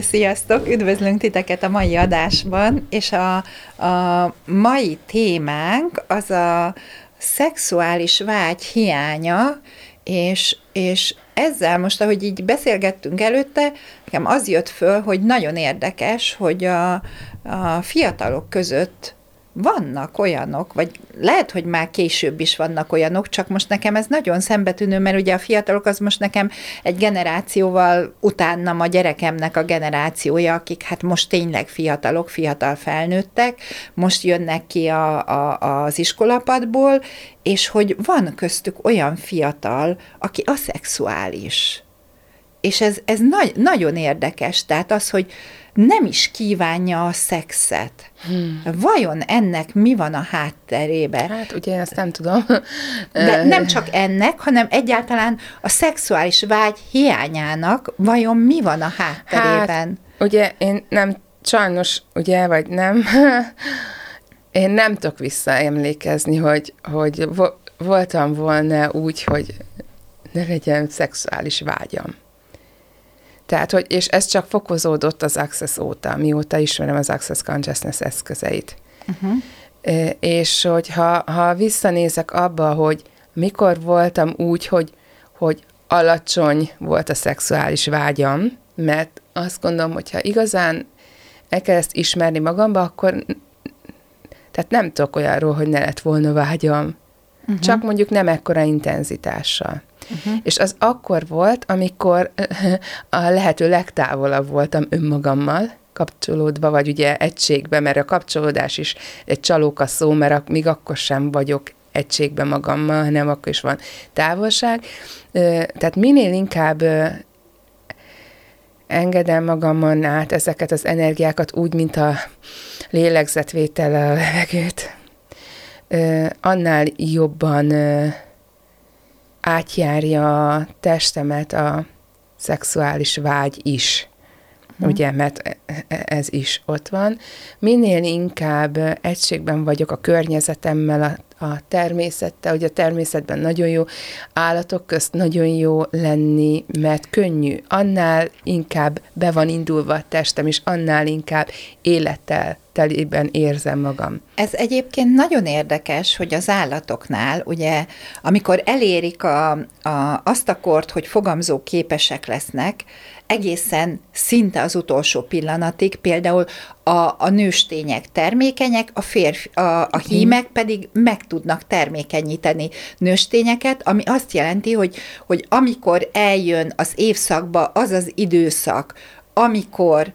Sziasztok! Üdvözlünk titeket a mai adásban, és a, a mai témánk az a szexuális vágy hiánya, és, és ezzel most, ahogy így beszélgettünk előtte, nekem az jött föl, hogy nagyon érdekes, hogy a, a fiatalok között vannak olyanok, vagy lehet, hogy már később is vannak olyanok, csak most nekem ez nagyon szembetűnő, mert ugye a fiatalok az most nekem egy generációval utánam a gyerekemnek a generációja, akik hát most tényleg fiatalok, fiatal felnőttek, most jönnek ki a, a, az iskolapadból, és hogy van köztük olyan fiatal, aki aszexuális. És ez, ez nagy, nagyon érdekes, tehát az, hogy nem is kívánja a szexet. Hmm. Vajon ennek mi van a hátterében? Hát ugye ezt nem tudom. De nem csak ennek, hanem egyáltalán a szexuális vágy hiányának vajon mi van a hátterében? Hát, ugye én nem, sajnos, ugye, vagy nem, én nem tudok visszaemlékezni, hogy, hogy voltam volna úgy, hogy ne legyen szexuális vágyam. Tehát, hogy, és ez csak fokozódott az Access óta, mióta ismerem az Access Consciousness eszközeit. Uh-huh. És hogyha ha visszanézek abba, hogy mikor voltam úgy, hogy, hogy alacsony volt a szexuális vágyam, mert azt gondolom, hogy ha igazán el kell ezt ismerni magamba, akkor tehát nem tudok olyanról, hogy ne lett volna vágyam. Uh-huh. Csak mondjuk nem ekkora intenzitással. Uh-huh. És az akkor volt, amikor a lehető legtávolabb voltam önmagammal, kapcsolódva, vagy ugye egységbe, mert a kapcsolódás is egy csalóka szó, mert még akkor sem vagyok egységben magammal, hanem akkor is van távolság. Tehát minél inkább engedem magamon át ezeket az energiákat úgy, mint a lélegzetvétel a levegőt, annál jobban átjárja a testemet a szexuális vágy is. Hmm. Ugye, mert ez is ott van. Minél inkább egységben vagyok a környezetemmel, a, a természettel, ugye a természetben nagyon jó, állatok közt nagyon jó lenni, mert könnyű. Annál inkább be van indulva a testem, és annál inkább élettel telében érzem magam. Ez egyébként nagyon érdekes, hogy az állatoknál, ugye, amikor elérik a, a, azt a kort, hogy fogamzó képesek lesznek, egészen szinte az utolsó pillanatig, például a, a nőstények termékenyek, a, férfi, a, a hímek pedig meg tudnak termékenyíteni nőstényeket, ami azt jelenti, hogy, hogy amikor eljön az évszakba az az időszak, amikor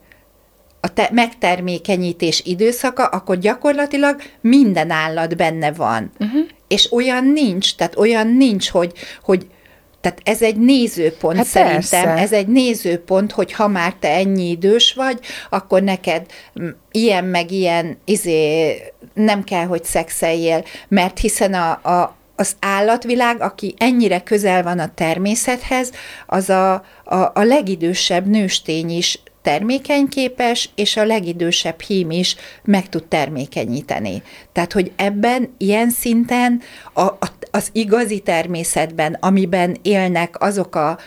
a te- megtermékenyítés időszaka, akkor gyakorlatilag minden állat benne van. Uh-huh. És olyan nincs, tehát olyan nincs, hogy, hogy tehát ez egy nézőpont hát szerintem, persze. ez egy nézőpont, hogy ha már te ennyi idős vagy, akkor neked ilyen meg ilyen izé, nem kell, hogy szexeljél, mert hiszen a, a, az állatvilág, aki ennyire közel van a természethez, az a, a, a legidősebb nőstény is termékenyképes, és a legidősebb hím is meg tud termékenyíteni. Tehát, hogy ebben ilyen szinten a, a, az igazi természetben, amiben élnek azok a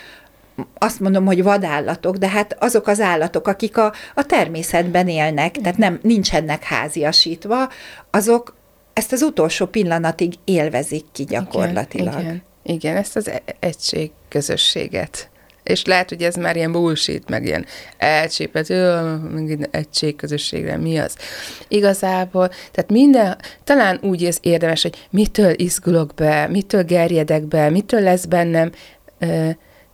azt mondom, hogy vadállatok, de hát azok az állatok, akik a, a természetben élnek, tehát nem nincsenek háziasítva, azok ezt az utolsó pillanatig élvezik ki gyakorlatilag. Igen, igen, igen ezt az e-, egység közösséget és lehet, hogy ez már ilyen bullshit, meg ilyen elcsépető, meg egység közösségre, mi az. Igazából, tehát minden, talán úgy ez érdemes, hogy mitől izgulok be, mitől gerjedek be, mitől lesz bennem ö,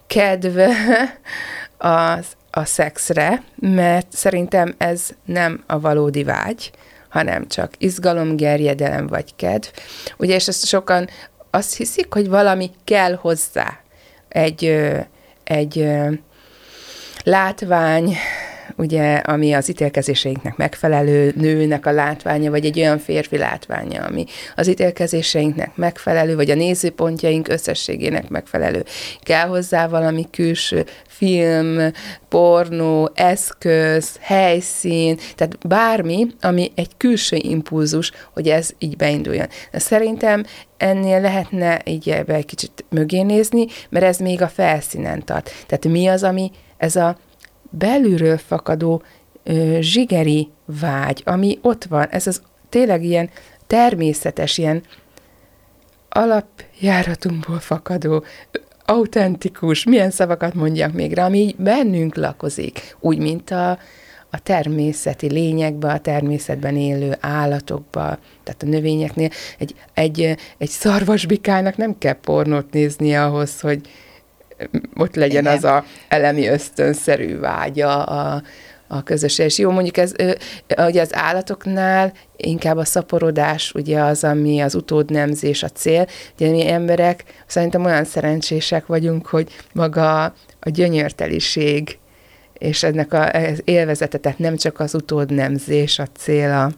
kedv az, a szexre, mert szerintem ez nem a valódi vágy, hanem csak izgalom, gerjedelem vagy kedv. Ugye, és ezt sokan azt hiszik, hogy valami kell hozzá. Egy, egy látvány, ugye, ami az ítélkezéseinknek megfelelő nőnek a látványa, vagy egy olyan férfi látványa, ami az ítélkezéseinknek megfelelő, vagy a nézőpontjaink összességének megfelelő. Kell hozzá valami külső film, pornó, eszköz, helyszín, tehát bármi, ami egy külső impulzus, hogy ez így beinduljon. De szerintem ennél lehetne így egy kicsit mögé nézni, mert ez még a felszínen tart. Tehát mi az, ami ez a belülről fakadó ö, zsigeri vágy, ami ott van, ez az tényleg ilyen természetes, ilyen alapjáratunkból fakadó, autentikus, milyen szavakat mondjak még rá, ami bennünk lakozik, úgy, mint a, a természeti lényekbe, a természetben élő állatokba, tehát a növényeknél. Egy, egy, egy szarvasbikának nem kell pornót nézni ahhoz, hogy ott legyen Igen. az a elemi ösztönszerű vágya a, a közösség. És jó, mondjuk ez, ugye az állatoknál inkább a szaporodás ugye az, ami az utódnemzés a cél. Ugye mi emberek szerintem olyan szerencsések vagyunk, hogy maga a gyönyörteliség és ennek az élvezete, tehát nem csak az utódnemzés a cél a,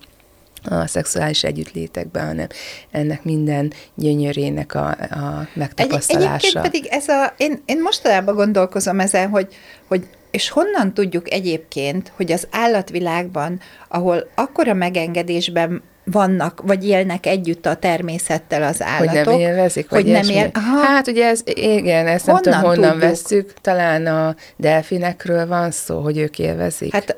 a szexuális együttlétekben, hanem ennek minden gyönyörének a, a megtapasztalása. Egy, egyébként pedig ez a, én, én mostanában gondolkozom ezen, hogy, hogy és honnan tudjuk egyébként, hogy az állatvilágban, ahol akkora megengedésben vannak, vagy élnek együtt a természettel az állatok. Hogy nem élvezik, hogy nem él... Hát ugye ez, igen, ezt honnan nem tudom, honnan tudjuk? vesszük, talán a delfinekről van szó, hogy ők élvezik. Hát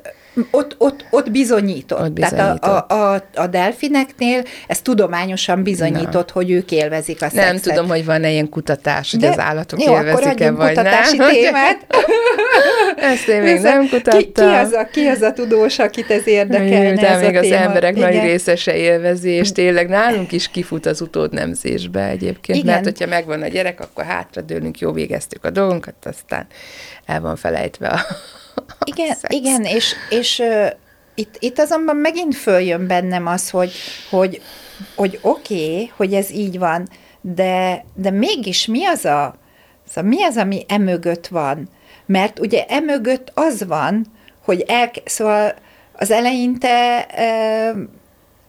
ott, ott, ott bizonyított. Ott bizonyított. Tehát a, a, a delfineknél ez tudományosan bizonyított, Na. hogy ők élvezik a szexet. Nem tudom, hogy van-e ilyen kutatás, hogy De, az állatok jó, élvezik-e, vagy kutatási nem. témát. Ezt én még nem kutattam. Ki, ki, az a, ki az a tudós, akit ez érdekelne, Jö, ez még a az téma. emberek Igen. nagy részese élvezi, és tényleg nálunk is kifut az utódnemzésbe egyébként, Igen. mert hogyha megvan a gyerek, akkor hátradőlünk, jó végeztük a dolgunkat, aztán el van felejtve a igen, igen, és, és uh, itt, itt azonban megint följön bennem az, hogy, hogy, hogy oké, okay, hogy ez így van, de, de mégis mi az a, szóval mi az, ami emögött van? Mert ugye emögött az van, hogy el, szóval az eleinte e,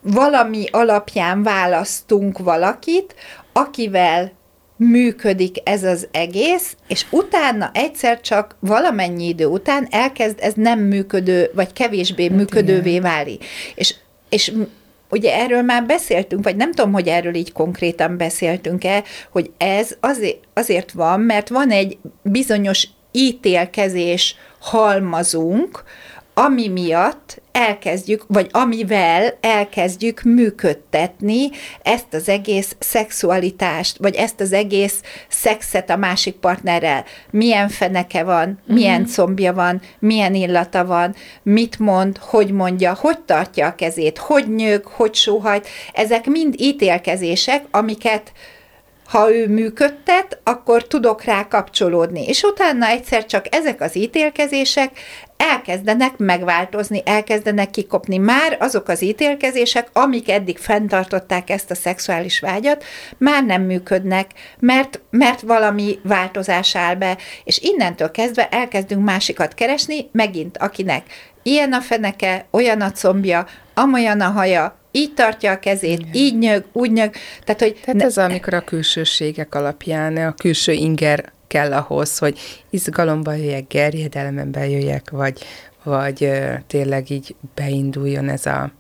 valami alapján választunk valakit, akivel működik ez az egész, és utána egyszer csak valamennyi idő után elkezd ez nem működő, vagy kevésbé hát működővé igen. válni. És, és ugye erről már beszéltünk, vagy nem tudom, hogy erről így konkrétan beszéltünk-e, hogy ez azért, azért van, mert van egy bizonyos ítélkezés halmazunk, ami miatt elkezdjük, vagy amivel elkezdjük működtetni ezt az egész szexualitást, vagy ezt az egész szexet a másik partnerrel. Milyen feneke van, milyen mm-hmm. combja van, milyen illata van, mit mond, hogy mondja, hogy tartja a kezét, hogy nyög, hogy sóhajt. Ezek mind ítélkezések, amiket ha ő működtet, akkor tudok rá kapcsolódni. És utána egyszer csak ezek az ítélkezések elkezdenek megváltozni, elkezdenek kikopni. Már azok az ítélkezések, amik eddig fenntartották ezt a szexuális vágyat, már nem működnek, mert, mert valami változás áll be, és innentől kezdve elkezdünk másikat keresni, megint akinek ilyen a feneke, olyan a combja, amolyan a haja, így tartja a kezét, Igen. így nyög, úgy nyög. Tehát, hogy Tehát ne... ez amikor a külsőségek alapján, a külső inger kell ahhoz, hogy izgalomba jöjjek, gerjedelemben jöjjek, vagy, vagy tényleg így beinduljon ez a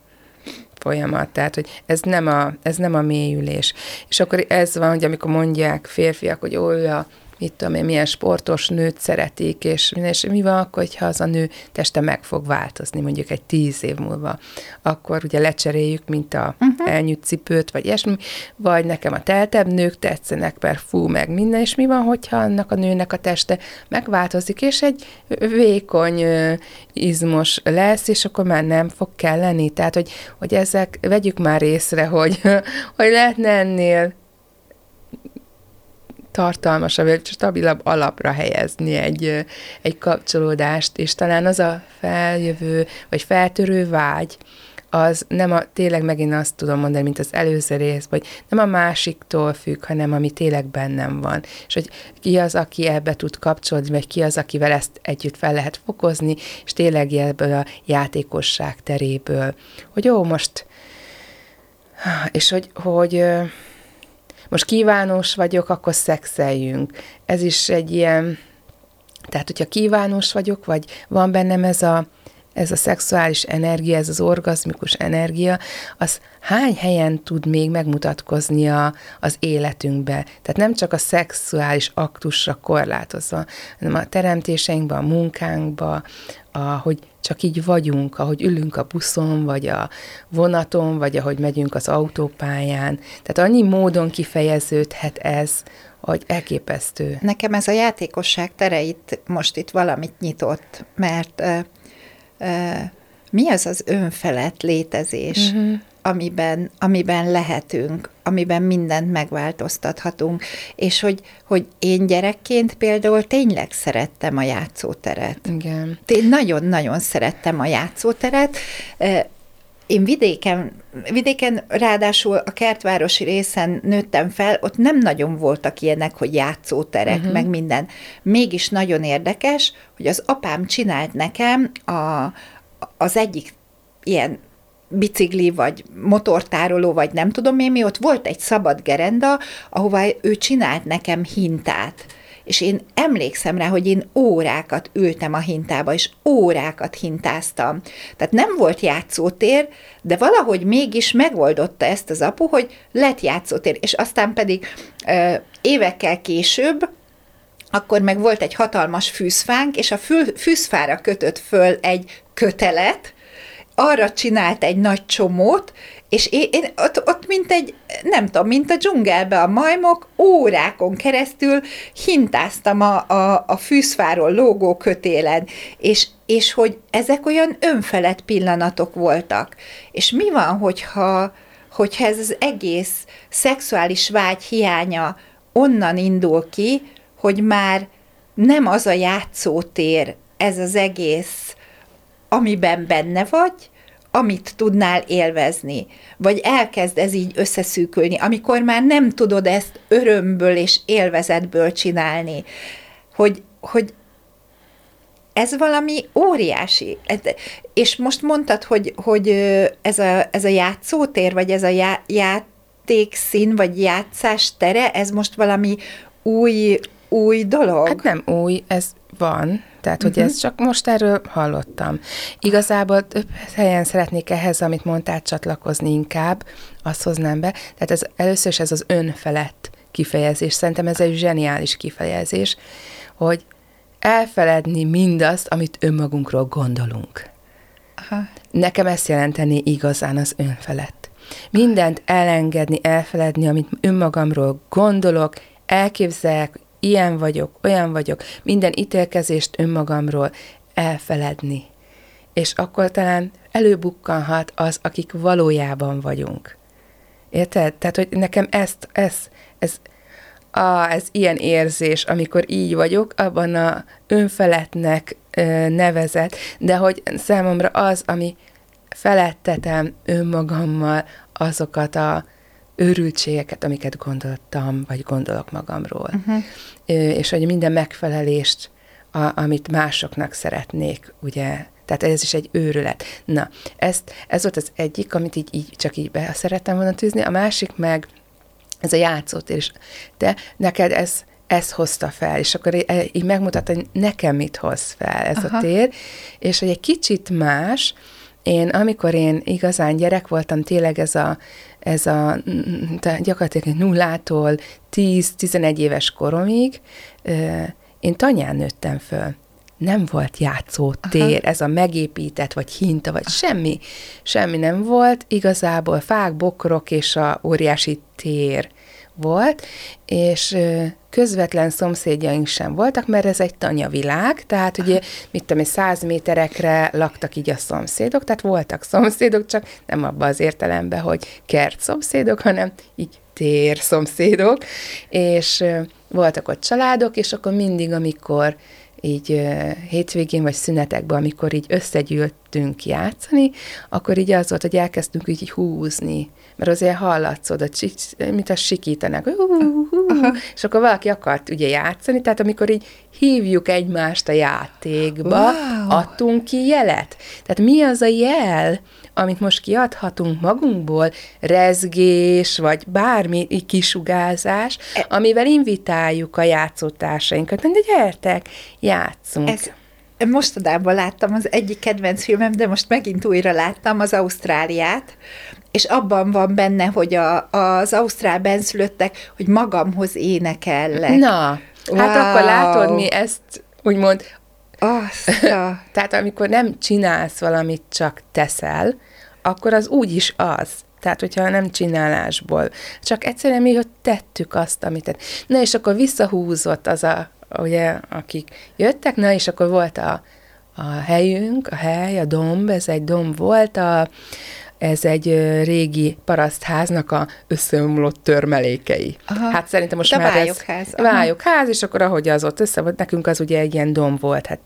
folyamat. Tehát, hogy ez nem a, ez nem a mélyülés. És akkor ez van, hogy amikor mondják férfiak, hogy olyan mit tudom én, milyen sportos nőt szeretik, és, és mi van akkor, hogyha az a nő teste meg fog változni, mondjuk egy tíz év múlva, akkor ugye lecseréljük, mint a uh-huh. elnyűtt cipőt, vagy ilyesmi, vagy nekem a teltebb nők tetszenek, per fú, meg minden, és mi van, hogyha annak a nőnek a teste megváltozik, és egy vékony izmos lesz, és akkor már nem fog kelleni. Tehát, hogy, hogy ezek, vegyük már észre, hogy, hogy lehetne ennél tartalmasabb, vagy stabilabb alapra helyezni egy, egy kapcsolódást, és talán az a feljövő, vagy feltörő vágy, az nem a, tényleg megint azt tudom mondani, mint az előző rész, vagy nem a másiktól függ, hanem ami tényleg bennem van. És hogy ki az, aki ebbe tud kapcsolódni, vagy ki az, akivel ezt együtt fel lehet fokozni, és tényleg ebből a játékosság teréből, hogy jó, most és hogy, hogy most kívánós vagyok, akkor szexeljünk. Ez is egy ilyen, tehát hogyha kívánós vagyok, vagy van bennem ez a, ez a szexuális energia, ez az orgazmikus energia, az hány helyen tud még megmutatkozni a, az életünkbe. Tehát nem csak a szexuális aktusra korlátozva, hanem a teremtéseinkben, a munkánkban, a, hogy csak így vagyunk, ahogy ülünk a buszon, vagy a vonaton, vagy ahogy megyünk az autópályán. Tehát annyi módon kifejeződhet ez, hogy elképesztő. Nekem ez a játékosság tere itt most itt valamit nyitott, mert uh, uh, mi az az önfelett létezés, uh-huh. Amiben, amiben lehetünk, amiben mindent megváltoztathatunk, és hogy, hogy én gyerekként például tényleg szerettem a játszóteret. Igen. Én nagyon-nagyon szerettem a játszóteret, én vidéken, vidéken ráadásul a kertvárosi részen nőttem fel, ott nem nagyon voltak ilyenek, hogy játszóterek, uh-huh. meg minden. Mégis nagyon érdekes, hogy az apám csinált nekem a, az egyik ilyen bicikli, vagy motortároló, vagy nem tudom én mi, ott volt egy szabad gerenda, ahova ő csinált nekem hintát. És én emlékszem rá, hogy én órákat ültem a hintába, és órákat hintáztam. Tehát nem volt játszótér, de valahogy mégis megoldotta ezt az apu, hogy lett játszótér, és aztán pedig ö, évekkel később, akkor meg volt egy hatalmas fűzfánk, és a fűzfára kötött föl egy kötelet, arra csinált egy nagy csomót, és én, én ott, ott mint egy, nem tudom, mint a dzsungelbe a majmok, órákon keresztül hintáztam a, a, a fűszfáról lógó kötélen, és, és hogy ezek olyan önfelett pillanatok voltak. És mi van, hogyha, hogyha ez az egész szexuális vágy hiánya onnan indul ki, hogy már nem az a játszótér, ez az egész, amiben benne vagy, amit tudnál élvezni, vagy elkezd ez így összeszűkülni, amikor már nem tudod ezt örömből és élvezetből csinálni, hogy, hogy ez valami óriási. És most mondtad, hogy, hogy ez, a, ez a játszótér, vagy ez a já, játékszín, vagy játszás tere, ez most valami új, új dolog? Hát nem új, ez van, tehát hogy uh-huh. ezt csak most erről hallottam. Igazából több helyen szeretnék ehhez, amit mondtál, csatlakozni inkább, azt hoznám be. Tehát ez, először is ez az önfelett kifejezés. Szerintem ez egy zseniális kifejezés, hogy elfeledni mindazt, amit önmagunkról gondolunk. Aha. Nekem ezt jelenteni igazán az önfelett. Mindent elengedni, elfeledni, amit önmagamról gondolok, elképzelek, ilyen vagyok, olyan vagyok, minden ítélkezést önmagamról elfeledni. És akkor talán előbukkanhat az, akik valójában vagyunk. Érted? Tehát, hogy nekem ezt, ez, ez, a, ez ilyen érzés, amikor így vagyok, abban a önfeletnek ö, nevezett, de hogy számomra az, ami felettetem önmagammal azokat a őrültségeket, amiket gondoltam, vagy gondolok magamról. Uh-huh. És hogy minden megfelelést, a, amit másoknak szeretnék, ugye, tehát ez is egy őrület. Na, ezt, ez volt az egyik, amit így, így csak így be szerettem volna tűzni, a másik meg ez a játszótér, és te, neked ez, ez hozta fel, és akkor így megmutatta, hogy nekem mit hoz fel ez Aha. a tér, és hogy egy kicsit más, én, amikor én igazán gyerek voltam, tényleg ez a, ez a gyakorlatilag nullától 10-11 éves koromig, én tanyán nőttem föl. Nem volt játszótér, Aha. ez a megépített, vagy hinta, vagy semmi. Semmi nem volt. Igazából fák, bokrok és a óriási tér volt, és közvetlen szomszédjaink sem voltak, mert ez egy tanyavilág, tehát ugye, mit tudom, száz méterekre laktak így a szomszédok, tehát voltak szomszédok, csak nem abban az értelemben, hogy kert szomszédok, hanem így tér szomszédok, és voltak ott családok, és akkor mindig, amikor így hétvégén vagy szünetekben, amikor így összegyűlt elkezdtünk játszani, akkor így az volt, hogy elkezdtünk így húzni, mert azért hallatszod, a csi- mint a sikítanak, és akkor valaki akart ugye játszani, tehát amikor így hívjuk egymást a játékba, Wow. adtunk ki jelet. Tehát mi az a jel, amit most kiadhatunk magunkból, rezgés, vagy bármi kisugázás, amivel invitáljuk a játszótársainkat, hogy gyertek, játszunk. Ez mostanában láttam az egyik kedvenc filmem, de most megint újra láttam az Ausztráliát, és abban van benne, hogy a, az ausztrál benszülöttek, hogy magamhoz énekellek. Na, hát Wow. akkor látod, mi ezt úgymond Azt a... Tehát amikor nem csinálsz valamit, csak teszel, akkor az úgy is az. Tehát, hogyha nem csinálásból. Csak egyszerűen mi, hogy tettük azt, amit tett. Na, és akkor visszahúzott az a, ugye, akik jöttek, na, és akkor volt a, a helyünk, a hely, a domb, ez egy domb volt, a, ez egy régi parasztháznak a összeomlott törmelékei. Aha. Hát szerintem most De már vályogház, ez... aha. Vályogház, és akkor ahogy az ott össze volt, nekünk az ugye egy ilyen domb volt. Hát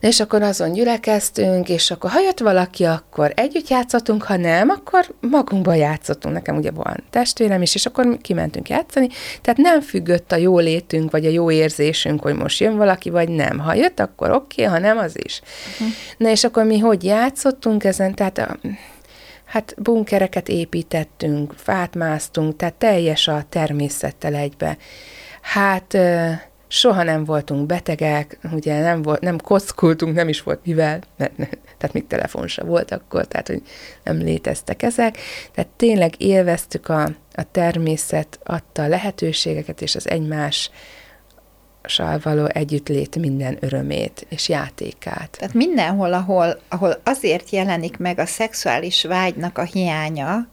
és akkor azon gyülekeztünk, és akkor ha jött valaki, akkor együtt játszottunk, ha nem, akkor magunkban játszottunk. Nekem ugye van testvérem is, és akkor kimentünk játszani. Tehát nem függött a jó létünk, vagy a jó érzésünk, hogy most jön valaki, vagy nem. Ha jött, akkor oké, okay, ha nem, az is. Uh-huh. Na és akkor mi hogy játszottunk ezen? Tehát a, hát bunkereket építettünk, fát másztunk, tehát teljes a természettel egybe. Hát soha nem voltunk betegek, ugye nem, volt, nem kockultunk, nem is volt mivel, mert, tehát még telefon se volt akkor, tehát hogy nem léteztek ezek. Tehát tényleg élveztük a, a természet adta a lehetőségeket és az egymás való együttlét minden örömét és játékát. Tehát mindenhol, ahol, ahol azért jelenik meg a szexuális vágynak a hiánya,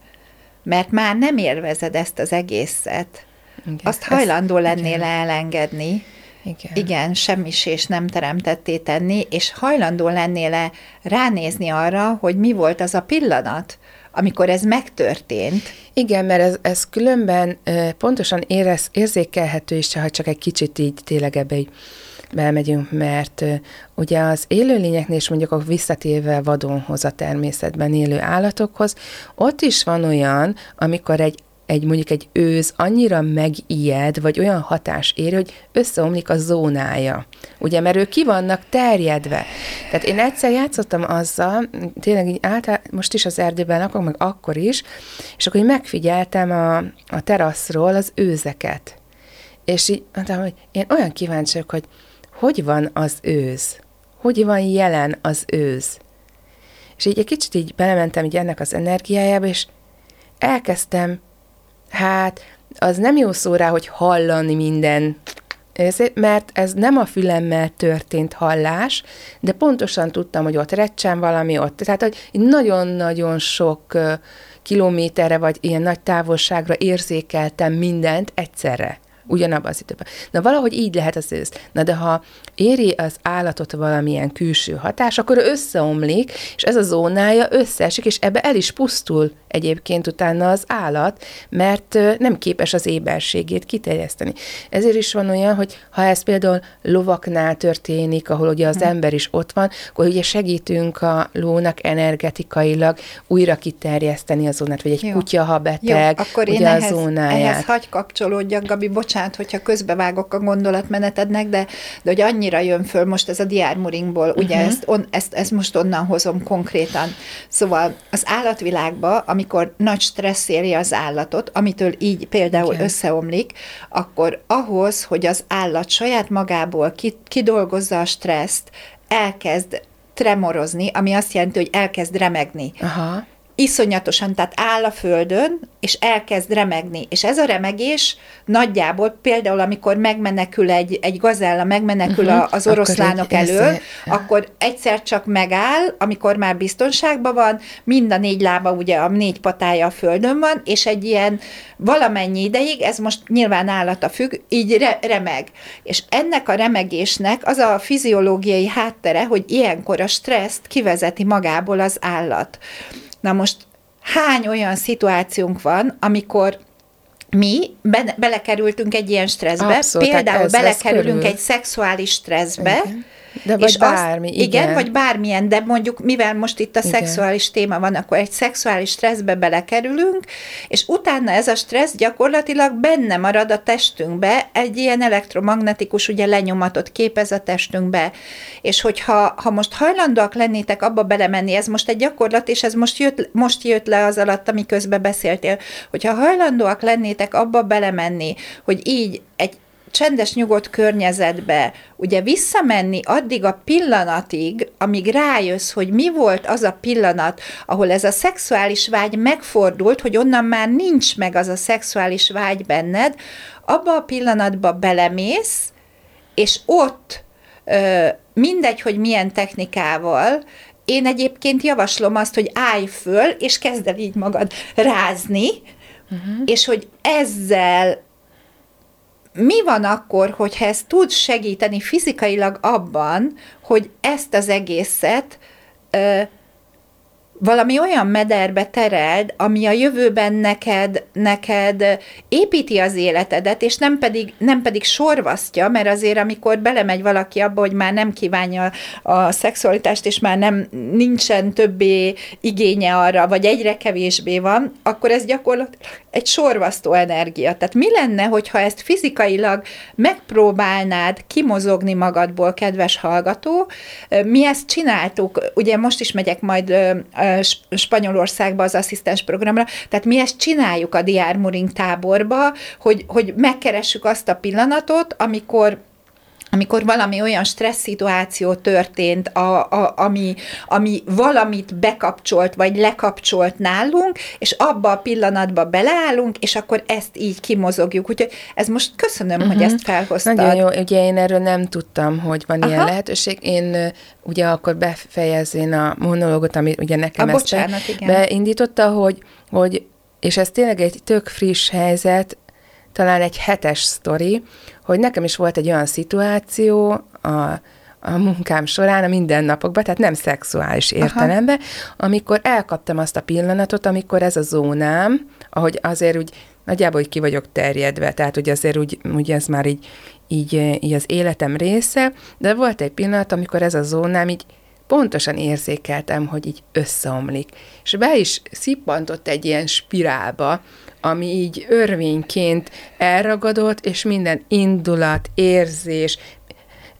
mert már nem élvezed ezt az egészet, Igen, azt hajlandó lennél igen. elengedni, Igen. igen, semmis és nem teremtetté tenni, és hajlandó lennél-e ránézni arra, hogy mi volt az a pillanat, amikor ez megtörtént. Igen, mert ez, ez különben pontosan érez, érzékelhető is, ha csak egy kicsit így tényleg ebbe így belmegyünk, mert ugye az élőlényeknél is mondjuk a visszatérve vadonhoz, a természetben élő állatokhoz, ott is van olyan, amikor egy egy mondjuk egy őz annyira megijed, vagy olyan hatás éri, hogy összeomlik a zónája. Ugye, mert ők ki vannak terjedve. Tehát én egyszer játszottam azzal, tényleg így által, most is az erdőben lakok, meg akkor is, és akkor így megfigyeltem a, a teraszról az őzeket. És így mondtam, hogy én olyan kíváncsi vagyok, hogy hogy van az őz? Hogy van jelen az őz? És így egy kicsit így belementem így ennek az energiájába, és elkezdtem, hát az nem jó szó rá, hogy hallani minden, ezért, mert ez nem a fülemmel történt hallás, de pontosan tudtam, hogy ott recsen valami ott. Tehát, hogy nagyon-nagyon sok kilométerre, vagy ilyen nagy távolságra érzékeltem mindent egyszerre ugyanabban az időben. Na valahogy így lehet az ősz. Na de ha éri az állatot valamilyen külső hatás, akkor ő összeomlik, és ez a zónája összeesik, és ebbe el is pusztul egyébként utána az állat, mert nem képes az éberségét kiterjeszteni. Ezért is van olyan, hogy ha ez például lovaknál történik, ahol ugye az ember is ott van, akkor ugye segítünk a lónak energetikailag újra kiterjeszteni a zónát, vagy egy Jó. kutya, ha Jó, beteg, akkor én ugye ehhez, a zónáját. ehhez hagy kapcsolódjak, Gabi, bocsánat, hogyha közbevágok a gondolatmenetednek, de, de hogy annyira jön föl most ez a diármuringból, ugye Mhm. ezt, on, ezt, ezt most onnan hozom konkrétan. Szóval az állatvilágban, amikor nagy stressz éri az állatot, amitől így például Igen. összeomlik, akkor ahhoz, hogy az állat saját magából ki, kidolgozza a stresszt, elkezd tremorozni, ami azt jelenti, hogy elkezd remegni Aha. Iszonyatosan, tehát áll a földön, és elkezd remegni. És ez a remegés nagyjából például, amikor megmenekül egy, egy gazella, megmenekül uh-huh. az Akkor oroszlánok egy- elől, ez- akkor egyszer csak megáll, amikor már biztonságban van, mind a négy lába, ugye a négy patája a földön van, és egy ilyen valamennyi ideig, ez most nyilván állata függ, így re- remeg. És ennek a remegésnek az a fiziológiai háttere, hogy ilyenkor a stresszt kivezeti magából az állat. Na most hány olyan szituációnk van, amikor mi be, belekerültünk egy ilyen stresszbe, Abszolút, tehát például belekerülünk egy szexuális stresszbe, Igen. De vagy bármi, igen. igen. vagy bármilyen, de mondjuk, mivel most itt a Igen. szexuális téma van, akkor egy szexuális stresszbe belekerülünk, és utána ez a stressz gyakorlatilag benne marad a testünkbe, egy ilyen elektromagnetikus ugye lenyomatot képez a testünkbe, és hogyha ha most hajlandóak lennétek abba belemenni, ez most egy gyakorlat, és ez most jött, most jött le az alatt, ami közben beszéltél, hogyha hajlandóak lennétek abba belemenni, hogy így egy csendes, nyugodt környezetbe, ugye visszamenni addig a pillanatig, amíg rájössz, hogy mi volt az a pillanat, ahol ez a szexuális vágy megfordult, hogy onnan már nincs meg az a szexuális vágy benned, abba a pillanatba belemész, és ott mindegy, hogy milyen technikával, én egyébként javaslom azt, hogy állj föl, és kezd el így magad rázni, uh-huh. és hogy ezzel mi van akkor, hogyha ez tud segíteni fizikailag abban, hogy ezt az egészet ö, valami olyan mederbe tereld, ami a jövőben neked, neked építi az életedet, és nem pedig, nem pedig sorvasztja, mert azért, amikor belemegy valaki abba, hogy már nem kívánja a szexualitást, és már nem nincsen többé igénye arra, vagy egyre kevésbé van, akkor ez gyakorlatilag egy sorvasztó energia. Tehát mi lenne, hogyha ezt fizikailag megpróbálnád kimozogni magadból, kedves hallgató? Mi ezt csináltuk, ugye most is megyek majd Spanyolországba az asszisztens programra, tehát mi ezt csináljuk a Diár Muring táborba, hogy, hogy megkeressük azt a pillanatot, amikor amikor valami olyan stressz szituáció történt, a, a, ami, ami valamit bekapcsolt, vagy lekapcsolt nálunk, és abba a pillanatba beleállunk, és akkor ezt így kimozogjuk. Úgyhogy ez most köszönöm, uh-huh. hogy ezt felhoztad. Nagyon jó, ugye én erről nem tudtam, hogy van Aha. ilyen lehetőség. Én ugye akkor befejezén a monológot, ami ugye nekem A ezt bocsánat, be, igen. beindította, hogy, hogy, és ez tényleg egy tök friss helyzet, talán egy hetes sztori, hogy nekem is volt egy olyan szituáció a, a munkám során, a mindennapokban, tehát nem szexuális értelemben, amikor elkaptam azt a pillanatot, amikor ez a zónám, ahogy azért úgy nagyjából úgy ki vagyok terjedve, tehát hogy azért úgy, úgy ez már így, így, így az életem része, de volt egy pillanat, amikor ez a zónám így pontosan érzékeltem, hogy így összeomlik. És be is szippantott egy ilyen spirálba, ami így örvényként elragadott, és minden indulat, érzés,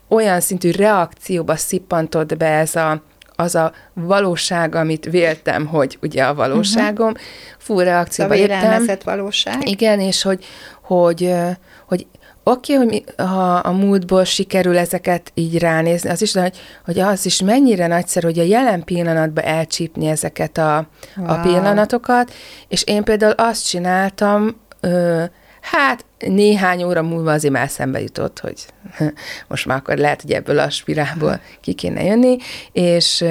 olyan szintű reakcióba szippantott be ez a, az a valóság, amit véltem, hogy ugye a valóságom, uh-huh. full reakcióba értem. élelmezett valóság. Igen, és hogy, hogy, hogy oké, okay, hogy mi, ha a múltból sikerül ezeket így ránézni, az is, hogy, hogy az is mennyire nagyszerű, hogy a jelen pillanatban elcsípni ezeket a, wow. a pillanatokat, és én például azt csináltam, ö, hát néhány óra múlva azért már szembe jutott, hogy most már akkor lehet, hogy ebből a spirálból ki kéne jönni, és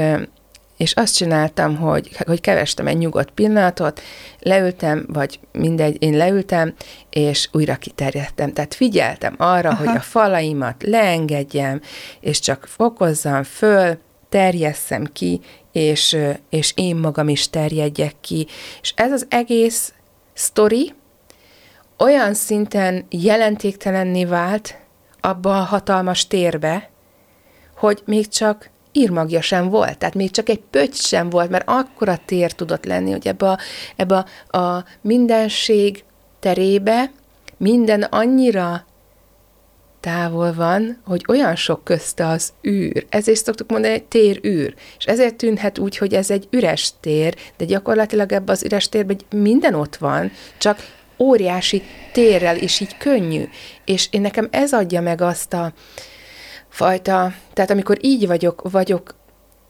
és azt csináltam, hogy, hogy kevestem egy nyugodt pillanatot, leültem, vagy mindegy, én leültem, és újra kiterjedtem. Tehát figyeltem arra, Aha. hogy a falaimat leengedjem, és csak fokozzam föl, terjesszem ki, és, és én magam is terjedjek ki. És ez az egész sztori olyan szinten jelentéktelenné vált abba a hatalmas térbe, hogy még csak írmagja sem volt, tehát még csak egy pöcs sem volt, mert akkora tér tudott lenni, hogy ebbe a, ebbe a, a mindenség terébe minden annyira távol van, hogy olyan sok közte az űr. Ezért szoktuk mondani, hogy tér űr. És ezért tűnhet úgy, hogy ez egy üres tér, de gyakorlatilag ebbe az üres térben minden ott van, csak óriási térrel, és így könnyű. És én nekem ez adja meg azt a, fajta, tehát amikor így vagyok, vagyok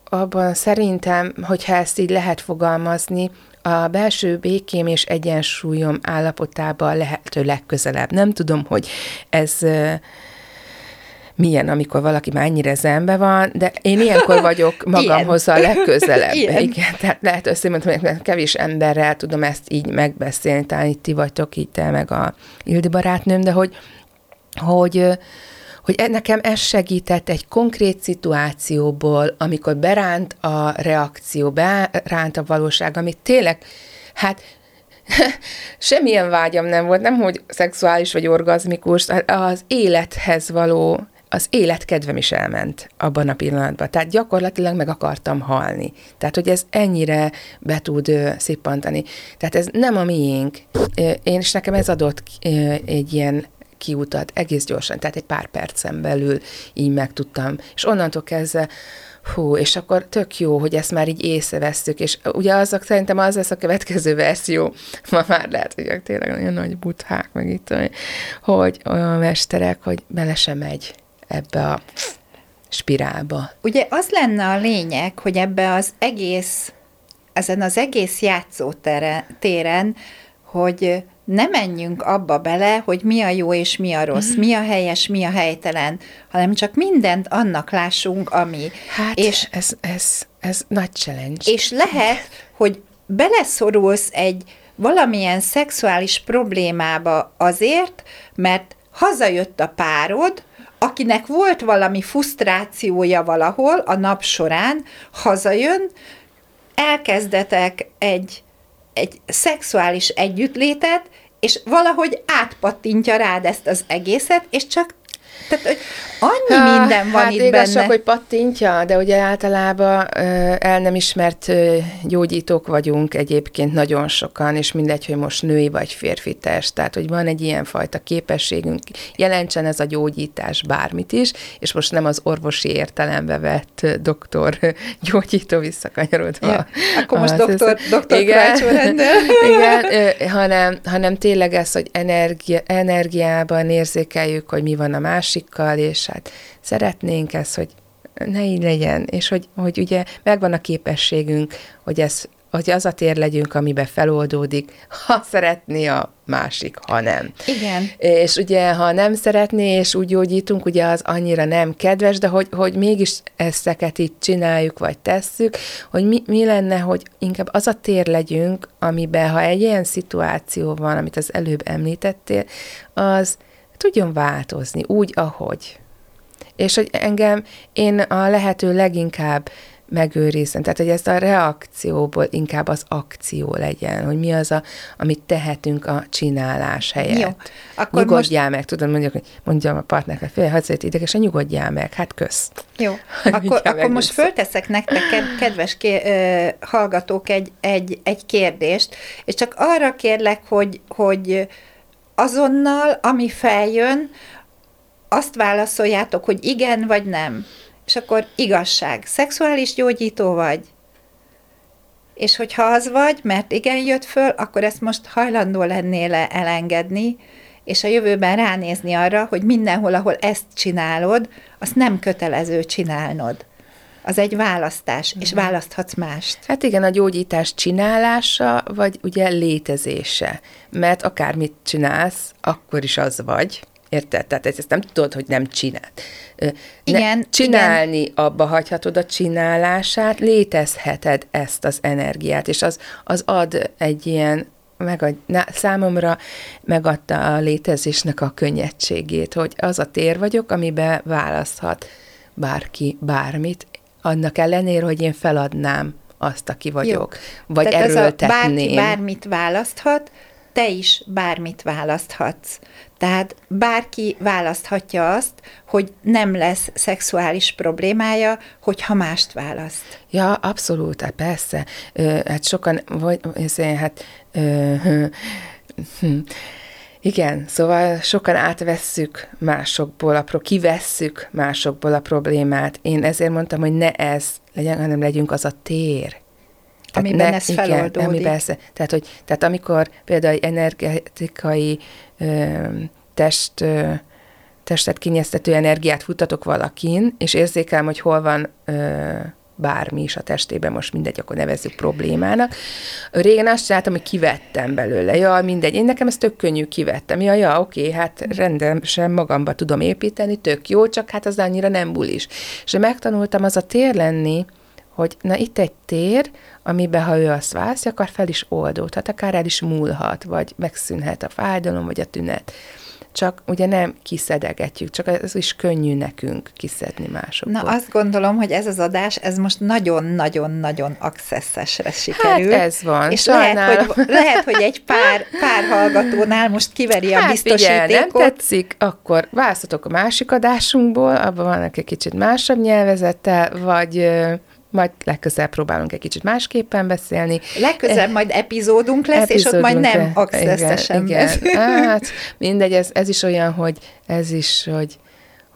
abban szerintem, hogyha ezt így lehet fogalmazni, a belső békém és egyensúlyom állapotában lehető legközelebb. Nem tudom, hogy ez milyen, amikor valaki már ennyire zenbe van, de én ilyenkor vagyok magamhoz a legközelebb. Ilyen. Igen, tehát lehet összemondani, hogy kevés emberrel tudom ezt így megbeszélni, talán itt ti vagytok, itt te meg a Ildi barátnőm, de hogy, hogy hogy nekem ez segített egy konkrét szituációból, amikor beránt a reakció, beránt a valóság, amit tényleg, hát semmilyen vágyam nem volt, nem hogy szexuális vagy orgazmikus, az élethez való az életkedvem is elment abban a pillanatban. Tehát gyakorlatilag meg akartam halni. Tehát, hogy ez ennyire be tud szippantani. Tehát ez nem a miénk. Én is nekem ez adott egy ilyen kiutat egész gyorsan, tehát egy pár percen belül így megtudtam. És onnantól kezdve Hú, és akkor tök jó, hogy ezt már így észrevesztük, és ugye azok szerintem az lesz a következő verzió, ma már lehet, hogy tényleg nagyon nagy buthák, meg itt, hogy olyan mesterek, hogy bele sem megy ebbe a spirálba. Ugye az lenne a lényeg, hogy ebbe az egész, ezen az egész játszótéren, hogy ne menjünk abba bele, hogy mi a jó és mi a rossz, mm. mi a helyes, mi a helytelen, hanem csak mindent annak lássunk, ami. Hát, és ez, ez, ez nagy challenge. És lehet, hogy beleszorulsz egy valamilyen szexuális problémába azért, mert hazajött a párod, akinek volt valami frusztrációja valahol a nap során, hazajön, elkezdetek egy egy szexuális együttlétet, és valahogy átpattintja rád ezt az egészet, és csak tehát, hogy annyi ha, minden van hát itt igaz, benne. csak, hogy pattintja, de ugye általában el nem ismert gyógyítók vagyunk egyébként nagyon sokan, és mindegy, hogy most női vagy férfi test, tehát hogy van egy ilyen fajta képességünk, jelentsen ez a gyógyítás bármit is, és most nem az orvosi értelembe vett doktor gyógyító visszakanyarodva. Ja, akkor most doktor, doktor igen, igen, hanem, hanem tényleg ez, hogy energia, energiában érzékeljük, hogy mi van a másik másikkal, és hát szeretnénk ezt, hogy ne így legyen, és hogy, hogy ugye megvan a képességünk, hogy ez hogy az a tér legyünk, amiben feloldódik, ha szeretné a másik, ha nem. Igen. És ugye, ha nem szeretné, és úgy gyógyítunk, ugye az annyira nem kedves, de hogy, hogy mégis ezeket így csináljuk, vagy tesszük, hogy mi, mi lenne, hogy inkább az a tér legyünk, amiben, ha egy ilyen szituáció van, amit az előbb említettél, az tudjon változni úgy, ahogy. És hogy engem én a lehető leginkább megőrizzem. Tehát, hogy ezt a reakcióból inkább az akció legyen, hogy mi az, a, amit tehetünk a csinálás helyett. Jó. Akkor nyugodjál most... meg, tudod, mondjuk, mondjam a partnernek, fél hadszét idegesen, nyugodjál meg, hát kösz. Jó, akkor, akkor most fölteszek nektek, kedves ké, ö, hallgatók, egy, egy, egy kérdést, és csak arra kérlek, hogy, hogy azonnal, ami feljön, azt válaszoljátok, hogy igen vagy nem. És akkor igazság. Szexuális gyógyító vagy? És hogyha az vagy, mert igen jött föl, akkor ezt most hajlandó lennél elengedni, és a jövőben ránézni arra, hogy mindenhol, ahol ezt csinálod, azt nem kötelező csinálnod. Az egy választás, és mhm. választhatsz mást. Hát igen, a gyógyítás csinálása, vagy ugye létezése. Mert akármit csinálsz, akkor is az vagy. Érted? Tehát ezt nem tudod, hogy nem csinál. Igen. Ne, csinálni, igen. abba hagyhatod a csinálását, létezheted ezt az energiát, és az, az ad egy ilyen megad, na, számomra megadta a létezésnek a könnyedségét, hogy az a tér vagyok, amiben választhat bárki bármit, annak ellenére, hogy én feladnám azt, aki vagyok, Jó. vagy Tehát erőltetném. bárki bármit választhat, te is bármit választhatsz. Tehát bárki választhatja azt, hogy nem lesz szexuális problémája, hogyha mást választ. Ja, abszolút, hát persze. Ö, hát sokan, vagy, hát, ö, hm, igen, szóval sokan átvesszük másokból, a kivesszük másokból a problémát. Én ezért mondtam, hogy ne ez legyen, hanem legyünk az a tér. Tehát amiben ne, ez igen, feloldódik. Amiben ez, tehát, hogy, tehát amikor például egy energetikai ö, test, ö, testet kinyeztető energiát futtatok valakin, és érzékelem, hogy hol van ö, bármi is a testében, most mindegy, akkor nevezzük problémának. Régen azt csináltam, hogy kivettem belőle. Ja, mindegy, én nekem ezt tök könnyű kivettem. Ja, ja, oké, hát rendesen magamba tudom építeni, tök jó, csak hát az annyira nem bulis. És megtanultam az a tér lenni, hogy na itt egy tér, amiben ha ő azt választ, akkor fel is oldódhat, akár el is múlhat, vagy megszűnhet a fájdalom, vagy a tünet. Csak ugye nem kiszedegetjük, csak ez is könnyű nekünk kiszedni másokból. Na azt gondolom, hogy ez az adás, ez most nagyon-nagyon-nagyon accessesre sikerül. Hát ez van, És lehet hogy, lehet, hogy egy pár, pár hallgatónál most kiveri hát a biztosítékot. Figyel, nem tetszik, akkor választotok a másik adásunkból, abban vannak egy kicsit másabb nyelvezettel, vagy majd legközelebb próbálunk egy kicsit másképpen beszélni. Legközelebb majd epizódunk lesz, epizódunk és ott majd nem accessesen igen, igen. Hát mindegy, ez, ez is olyan, hogy ez is, hogy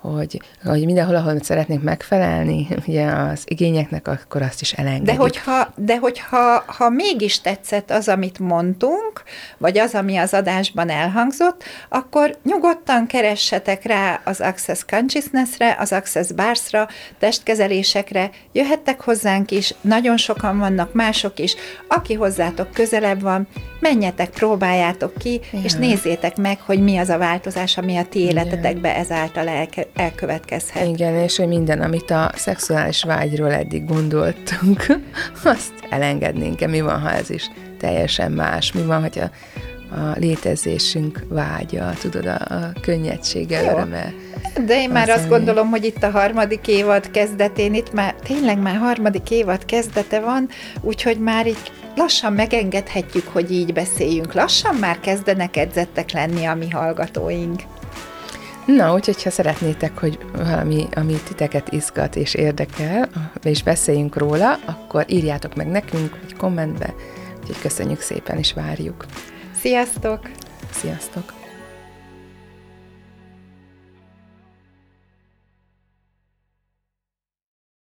hogy, hogy mindenhol, ahol szeretnénk megfelelni ugye az igényeknek, akkor azt is elengedjük. De hogyha, de hogyha ha mégis tetszett az, amit mondtunk, vagy az, ami az adásban elhangzott, akkor nyugodtan keressetek rá az Access Consciousness-re, az Access Bars-ra, testkezelésekre, jöhettek hozzánk is, nagyon sokan vannak, mások is, aki hozzátok közelebb van, menjetek, próbáljátok ki, ja. és nézzétek meg, hogy mi az a változás, ami a ti életetekbe ezáltal elke, elkövetkezhet. Igen, és hogy minden, amit a szexuális vágyról eddig gondoltunk, azt elengednénk-e? Mi van, ha ez is teljesen más? Mi van, hogy a, létezésünk vágya, tudod, a, a könnyedsége, öröme. De én már az, azt gondolom, hogy itt a harmadik évad kezdetén, itt már tényleg már harmadik évad kezdete van, úgyhogy már így lassan megengedhetjük, hogy így beszéljünk. Lassan már kezdenek edzettek lenni a mi hallgatóink. Na, úgyhogy ha szeretnétek, hogy valami, ami titeket izgat és érdekel, és beszéljünk róla, akkor írjátok meg nekünk egy kommentbe, úgyhogy köszönjük szépen, és várjuk. Sziasztok! Sziasztok!